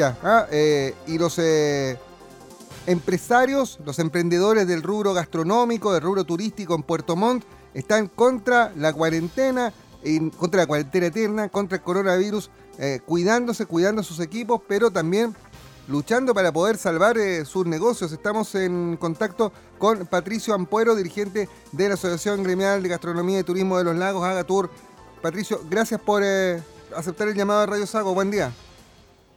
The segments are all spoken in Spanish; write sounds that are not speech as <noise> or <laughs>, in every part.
¿ah? Eh, y los eh, empresarios, los emprendedores del rubro gastronómico, del rubro turístico en Puerto Montt, están contra la cuarentena, contra la cuarentena eterna, contra el coronavirus, eh, cuidándose, cuidando sus equipos, pero también luchando para poder salvar sus negocios. Estamos en contacto con Patricio Ampuero, dirigente de la Asociación Gremial de Gastronomía y Turismo de los Lagos, Agatur. Patricio, gracias por aceptar el llamado de Radio Sago. Buen día.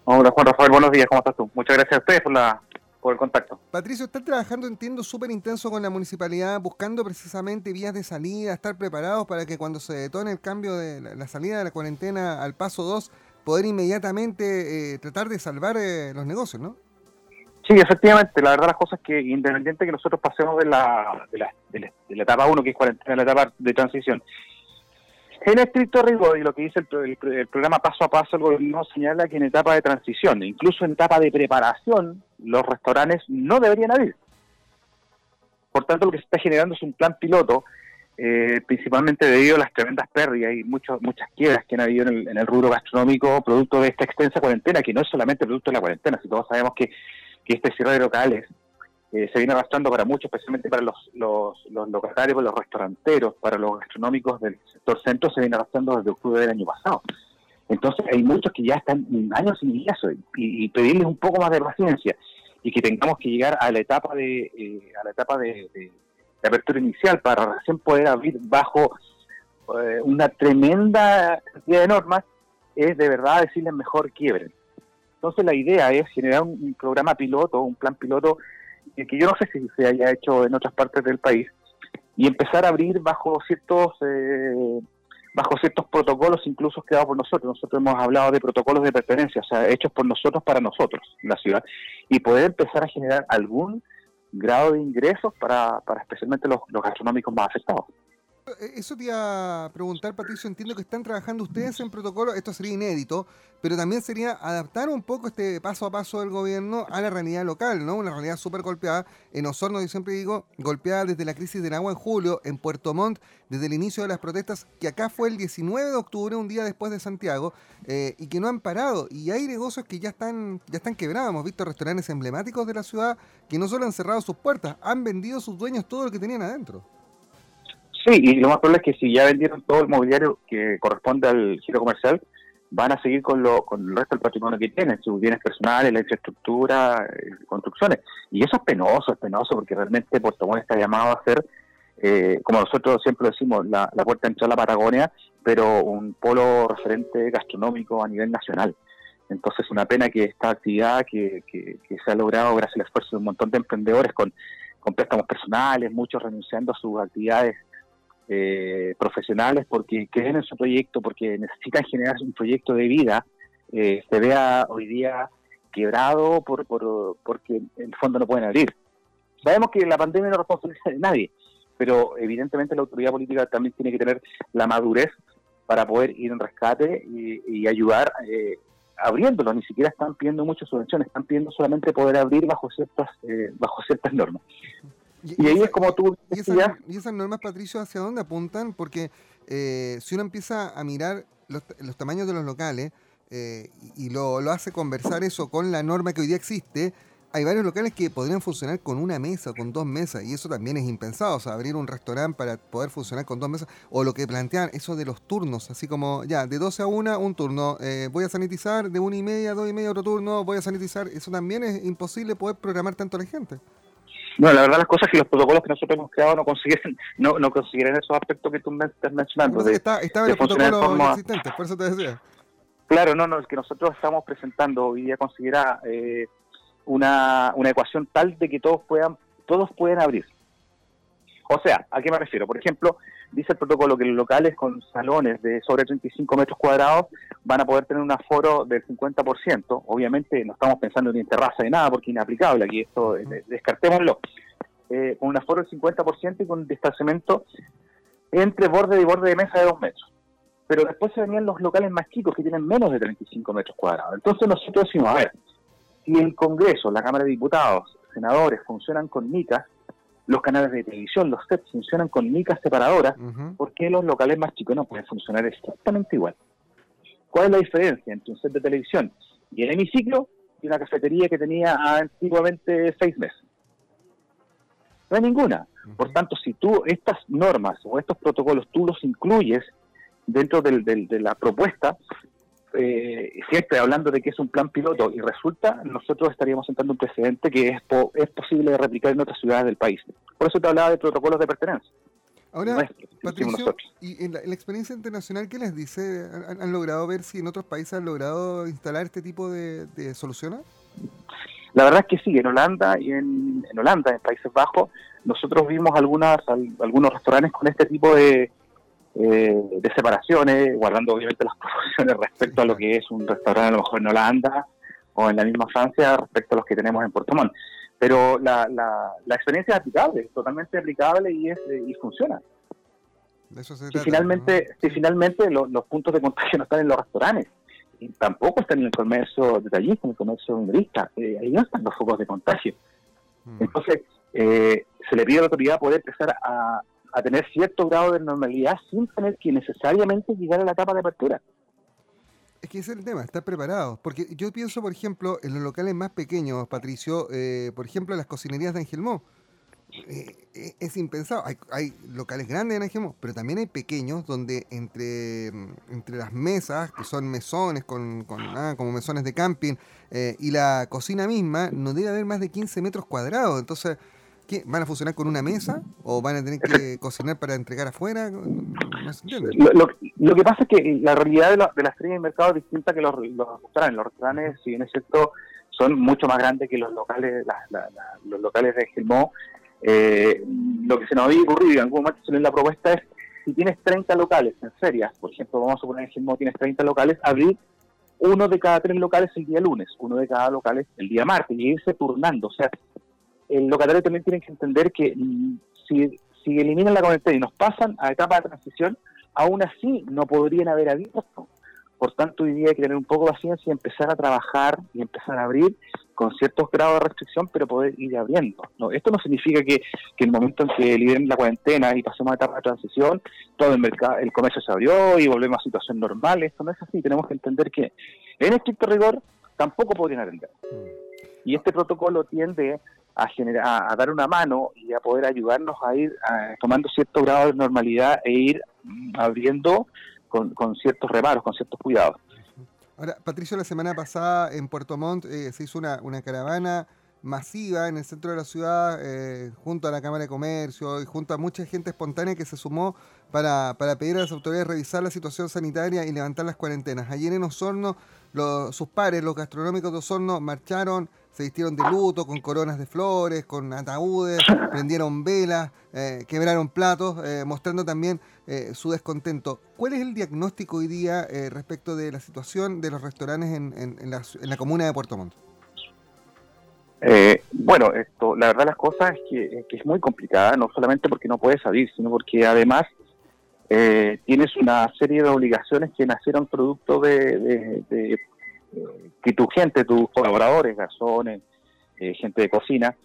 Hola Juan Rafael, buenos días, ¿cómo estás tú? Muchas gracias a ustedes por, la, por el contacto. Patricio, está trabajando, entiendo, súper intenso con la municipalidad, buscando precisamente vías de salida, estar preparados para que cuando se detone el cambio de la, salida de la cuarentena al paso 2, poder inmediatamente eh, tratar de salvar eh, los negocios, ¿no? Sí, efectivamente, la verdad las cosas que independiente que nosotros pasemos de la, de la, de la, etapa 1, que es cuarentena, la etapa de transición, en estricto rigor, y lo que dice el, programa paso a paso, el gobierno señala que en etapa de transición, incluso en etapa de preparación, los restaurantes no deberían abrir. Por tanto, lo que se está generando es un plan piloto, eh, principalmente debido a las tremendas pérdidas y muchos, muchas quiebras que han habido en el, en el rubro gastronómico, producto de esta extensa cuarentena, que no es solamente producto de la cuarentena, si todos sabemos que, que este cierre de locales eh, se viene arrastrando para muchos, especialmente para los, los, los locatarios, los restauranteros, para los gastronómicos del sector centro, se viene arrastrando desde octubre del año pasado. Entonces hay muchos que ya están años sin eso y, pedirles un poco más de paciencia y que tengamos que llegar a la etapa de eh, a la etapa de, apertura inicial para recién poder abrir bajo eh, una tremenda cantidad de normas es de verdad decirles mejor quiebren. Entonces la idea es generar un programa piloto, un plan piloto que yo no sé si se haya hecho en otras partes del país, y empezar a abrir bajo ciertos eh, bajo ciertos protocolos incluso creados por nosotros. Nosotros hemos hablado de protocolos de pertenencia, o sea, hechos por nosotros para nosotros la ciudad, y poder empezar a generar algún grado de ingresos para, para especialmente los gastronómicos más afectados. Eh, eso te iba a preguntar, Patricio. Entiendo que están trabajando ustedes en protocolo. Esto sería inédito, pero también sería adaptar un poco este paso a paso del gobierno a la realidad local, ¿no? Una realidad súper golpeada. En Osorno, yo siempre digo, golpeada desde la crisis del agua en julio, en Puerto Montt, desde el inicio de las protestas, que acá fue el 19 de octubre, un día después de Santiago, eh, y que no han parado. Y hay negocios que ya están, ya están quebrados. Hemos visto restaurantes emblemáticos de la ciudad que no solo han cerrado sus puertas, han vendido sus dueños todo lo que tenían adentro. Sí, y lo más probable es que si ya vendieron todo el mobiliario que corresponde al giro comercial, van a seguir con, lo, con el resto del patrimonio que tienen, sus bienes personales, la infraestructura, eh, construcciones. Y eso es penoso, es penoso, porque realmente Puerto Montt está llamado a ser, eh, como nosotros siempre decimos, la, puerta de entrada a la Patagonia, pero un polo referente gastronómico a nivel nacional. Entonces, una pena que esta actividad que, que, que se ha logrado gracias al esfuerzo de un montón de emprendedores con, con préstamos personales, muchos renunciando a sus actividades eh, profesionales porque creen en su proyecto, porque necesitan generar un proyecto de vida, eh, se vea hoy día quebrado por, por, porque en el fondo no pueden abrir. Sabemos que la pandemia no responsabiliza de nadie, pero evidentemente la autoridad política también tiene que tener la madurez para poder ir en rescate y, ayudar eh, abriéndolo. Ni siquiera están pidiendo muchas subvenciones, están pidiendo solamente poder abrir bajo ciertas, eh, bajo ciertas normas. Y, ahí es como tú... Y esas, normas, Patricio, hacia dónde apuntan? Porque eh, si uno empieza a mirar los, tamaños de los locales eh, y lo, hace conversar eso con la norma que hoy día existe, hay varios locales que podrían funcionar con una mesa, con dos mesas, y eso también es impensado, o sea, abrir un restaurante para poder funcionar con dos mesas, o lo que plantean, eso de los turnos, así como, ya, de 12 a 1, un turno, eh, voy a sanitizar, de una y media a dos y media otro turno, voy a sanitizar, eso también es imposible poder programar tanto a la gente. Bueno, la verdad las cosas que los protocolos que nosotros hemos creado no consiguen no, no consiguen esos aspectos que tú me estás mencionando. De, está, está en el protocolo existente, por eso te decía. Claro, no, no, es que nosotros estamos presentando hoy día considera eh, una, una ecuación tal de que todos puedan todos pueden abrir. O sea, ¿a qué me refiero? Por ejemplo, dice el protocolo que los locales con salones de sobre 35 metros cuadrados van a poder tener un aforo del 50%. Obviamente no estamos pensando ni en terraza de nada porque es inaplicable aquí, esto eh, descartémoslo. Eh, con un aforo del 50% y con un distanciamiento entre borde y borde de mesa de 2 metros. Pero después se venían los locales más chicos que tienen menos de 35 metros cuadrados. Entonces nosotros decimos, a ver, si el Congreso, la Cámara de Diputados, senadores funcionan con MICAS, los canales de televisión, los sets funcionan con micas separadoras, ¿por qué los locales más chicos no pueden funcionar exactamente igual? ¿Cuál es la diferencia entre un set de televisión y el hemiciclo? y una cafetería que tenía antiguamente seis meses. No hay ninguna. Por tanto, si tú estas normas o estos protocolos tú los incluyes dentro de la propuesta, eh, siempre hablando de que es un plan piloto y resulta, nosotros estaríamos sentando un precedente que es, es posible de replicar en otras ciudades del país. Por eso te hablaba de protocolos de pertenencia. Ahora, Patricio, ¿y en la, experiencia internacional qué les dice? ¿Han, logrado ver si en otros países han logrado instalar este tipo de, soluciones? La verdad es que sí, en Holanda y en, Holanda, en Países Bajos, nosotros vimos algunas algunos restaurantes con este tipo de, eh, de separaciones, guardando obviamente las <laughs> proporciones respecto a lo que es un restaurante a lo mejor en Holanda o en la misma Francia respecto a los que tenemos en Puerto Montt. Pero la, la, la experiencia es aplicable, totalmente aplicable y, es, y funciona. si finalmente, si finalmente los puntos de contagio no están en los restaurantes, y tampoco están en el comercio detallista, en el comercio minorista, eh, ahí no están los focos de contagio. Mm. Entonces, eh, se le pide a la autoridad poder empezar a, a tener cierto grado de normalidad sin tener que necesariamente llegar a la etapa de apertura. Es que ese es el tema, estar preparado. Porque yo pienso, por ejemplo, en los locales más pequeños, Patricio, eh, por ejemplo, las cocinerías de Angelmó. Eh, eh, es impensado. Hay, locales grandes en Angelmó, pero también hay pequeños donde entre, entre las mesas, que son mesones, con, con ah, como mesones de camping, y la cocina misma, no debe haber más de 15 metros cuadrados. Entonces ¿Van a funcionar con una mesa o van a tener que <laughs> cocinar para entregar afuera? lo, que pasa es que la realidad de la, de estrella de mercado es distinta que los, restaurantes. Los restaurantes, si bien es cierto, son mucho más grandes que los locales los locales de Gelmó. Eh, lo que se nos había ocurrido en algún momento en la propuesta es, si tienes 30 locales en ferias, por ejemplo, vamos a suponer que Gelmó tienes 30 locales, abrir uno de cada tres locales el día lunes, uno de cada local el día martes, y irse turnando. O sea, el locatario también tiene que entender que mm, si, si eliminan la cuarentena y nos pasan a etapa de transición, aún así no podrían haber abierto. Por tanto, hoy día hay que tener un poco de paciencia y empezar a trabajar y empezar a abrir con ciertos grados de restricción, pero poder ir abriendo. No, esto no significa que, que en el momento en que liberen la cuarentena y pasemos a etapa de transición, todo el mercado, el comercio se abrió y volvemos a situación normal. Esto no es así. Tenemos que entender que en estricto rigor tampoco podrían atender. Mm. Y este protocolo tiende a, generar, a, dar una mano y a poder ayudarnos a ir tomando cierto grado de normalidad e ir abriendo con, ciertos reparos, con ciertos cuidados. Ahora, Patricio, la semana pasada en Puerto Montt eh, se hizo una, una caravana masiva en el centro de la ciudad, eh, junto a la Cámara de Comercio y junto a mucha gente espontánea que se sumó para, para pedir a las autoridades revisar la situación sanitaria y levantar las cuarentenas. Ayer en Osorno, sus pares, los gastronómicos de Osorno, marcharon se vistieron de luto, con coronas de flores, con ataúdes, <laughs> prendieron velas, eh, quebraron platos, eh, mostrando también eh, su descontento. ¿Cuál es el diagnóstico hoy día respecto de la situación de los restaurantes en, la, comuna de Puerto Montt? bueno, esto, la verdad las cosas es que, es muy complicada, no solamente porque no puedes salir, sino porque además tienes una serie de obligaciones que nacieron producto de que tu gente, tus colaboradores, garzones, eh, gente de cocina,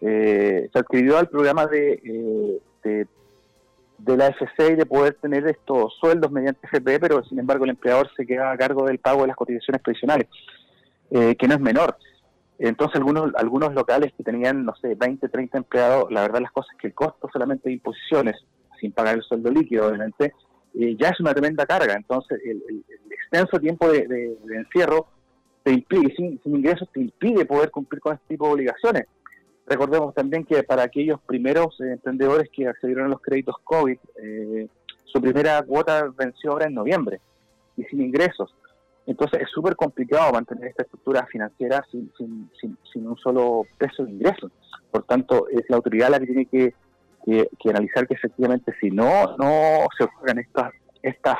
eh, se adscribió al programa de, eh, de, la FC y de poder tener estos sueldos mediante FP, pero sin embargo el empleador se queda a cargo del pago de las cotizaciones previsionales, que no es menor. Entonces algunos algunos locales que tenían, no sé, 20, 30 empleados, la verdad las cosas es que el costo solamente de imposiciones, sin pagar el sueldo líquido, obviamente, ya es una tremenda carga. Entonces el, extenso tiempo de encierro te impide, sin, ingresos te impide poder cumplir con este tipo de obligaciones. Recordemos también que para aquellos primeros eh, emprendedores que accedieron a los créditos COVID, eh, su primera cuota venció ahora en noviembre y sin ingresos. Entonces es súper complicado mantener esta estructura financiera sin, sin, sin, un solo peso de ingresos. Por tanto, es la autoridad la que tiene que, que, analizar que efectivamente si no, no se otorgan estas, estas,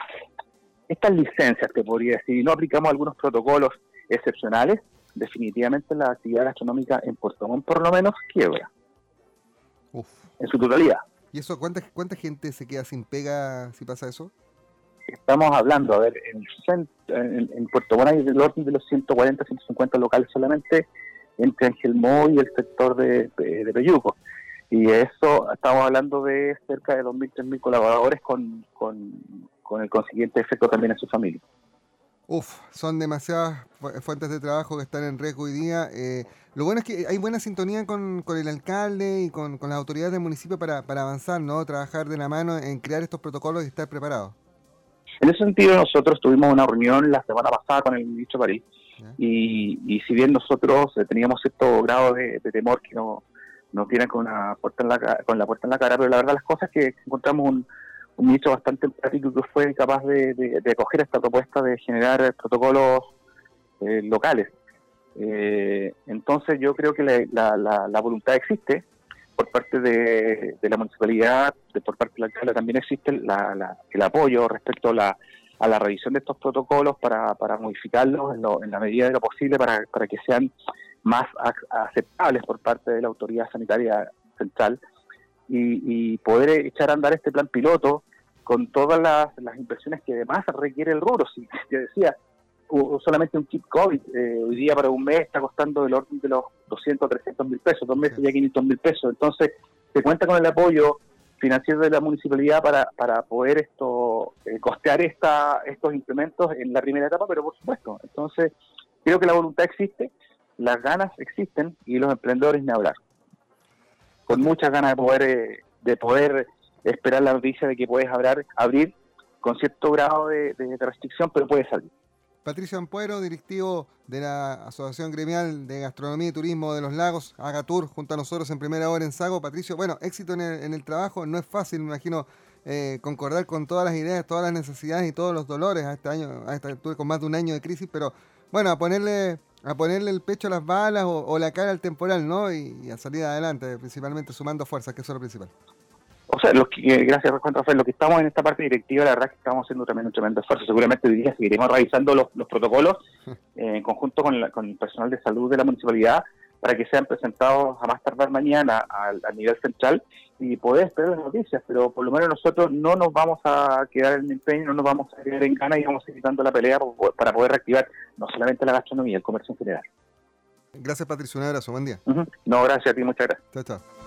estas licencias, te podría decir, y no aplicamos algunos protocolos excepcionales, definitivamente la actividad gastronómica en Puerto Montt por lo menos quiebra. En su totalidad. ¿Y eso cuánta, cuánta gente se queda sin pega si pasa eso? Estamos hablando, a ver, en, en, Puerto Montt hay del orden de los 140, 150 locales solamente entre Angelmó y el sector de, de, Peyuco. Y eso, estamos hablando de cerca de 2.000, 3.000 colaboradores con, con, con el consiguiente efecto también en su familia. Uf, son demasiadas fuentes de trabajo que están en riesgo hoy día. Eh, lo bueno es que hay buena sintonía con, con el alcalde y con, con, las autoridades del municipio para, para avanzar, ¿no? Trabajar de la mano en crear estos protocolos y estar preparados. En ese sentido, nosotros tuvimos una reunión la semana pasada con el ministro París y, y, si bien nosotros eh, teníamos cierto grado de, temor que no, nos tienen con, una puerta en la, con la puerta en la cara, pero la verdad las cosas es que encontramos un, ministro bastante empático que fue capaz de, de, acoger esta propuesta de generar protocolos eh, locales. Eh, entonces yo creo que la, la, voluntad existe por parte de, la municipalidad, de, por parte de la alcalde también existe el apoyo respecto a la, a la revisión de estos protocolos para, para modificarlos en, la medida de lo posible para, para que sean más aceptables por parte de la autoridad sanitaria central y, poder echar a andar este plan piloto con todas las, las inversiones que además requiere el rubro. Si <laughs> te decía, solamente un kit COVID eh, hoy día para un mes está costando del orden de los 200, 300 mil pesos, dos meses ya 500 mil pesos. Entonces, se cuenta con el apoyo financiero de la municipalidad para, para poder esto eh, costear esta, estos implementos en la primera etapa, pero por supuesto. Entonces, creo que la voluntad existe, las ganas existen y los emprendedores ni hablar. Con muchas ganas de poder, eh, de poder esperar la noticia de que puedes abrir, abrir con cierto grado de, restricción, pero puedes salir. Patricio Ampuero, directivo de la Asociación Gremial de Gastronomía y Turismo de los Lagos, Agatur, junto a nosotros en primera hora en Sago. Patricio, bueno, éxito en el, trabajo, no es fácil, me imagino, eh, concordar con todas las ideas, todas las necesidades y todos los dolores a este año, a esta, tuve con más de un año de crisis, pero bueno, a ponerle, a ponerle el pecho a las balas o, la cara al temporal, ¿no? Y, y, a salir adelante, principalmente sumando fuerzas, que eso es lo principal. O sea, lo que, eh, gracias Rafael, lo que estamos en esta parte directiva, la verdad es que estamos haciendo también un tremendo esfuerzo. Seguramente hoy día seguiremos revisando los, protocolos <laughs> eh, en conjunto con, el personal de salud de la municipalidad para que sean presentados a más tardar mañana al, nivel central y poder esperar las noticias, pero por lo menos nosotros no nos vamos a quedar en empeño, no nos vamos a quedar en gana y vamos a seguir dando la pelea para poder reactivar no solamente la gastronomía, el comercio en general. Gracias Patricio, un abrazo, buen día. No, gracias a ti, muchas gracias. Chao, chao.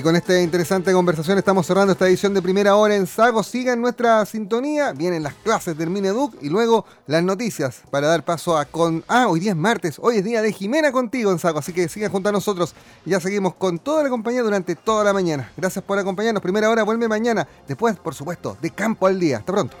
Y con esta interesante conversación estamos cerrando esta edición de primera hora en Sago. Sigan nuestra sintonía, vienen las clases del Mineduc y luego las noticias para dar paso a con. Ah, hoy día es martes, hoy es día de Jimena contigo en Sago, así que sigan junto a nosotros. Ya seguimos con toda la compañía durante toda la mañana. Gracias por acompañarnos. Primera hora vuelve mañana. Después, por supuesto, de campo al día. Hasta pronto.